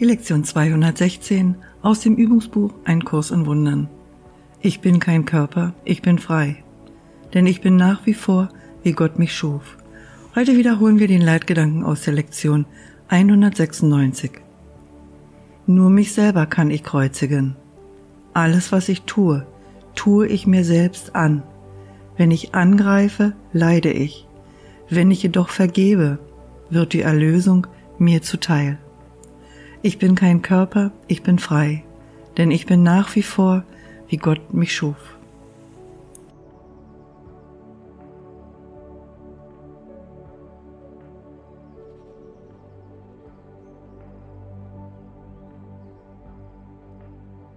Die Lektion 216 aus dem Übungsbuch Ein Kurs in Wundern. Ich bin kein Körper, ich bin frei. Denn ich bin nach wie vor, wie Gott mich schuf. Heute wiederholen wir den Leitgedanken aus der Lektion 196. Nur mich selber kann ich kreuzigen. Alles, was ich tue, tue ich mir selbst an. Wenn ich angreife, leide ich. Wenn ich jedoch vergebe, wird die Erlösung mir zuteil. Ich bin kein Körper, ich bin frei, denn ich bin nach wie vor, wie Gott mich schuf.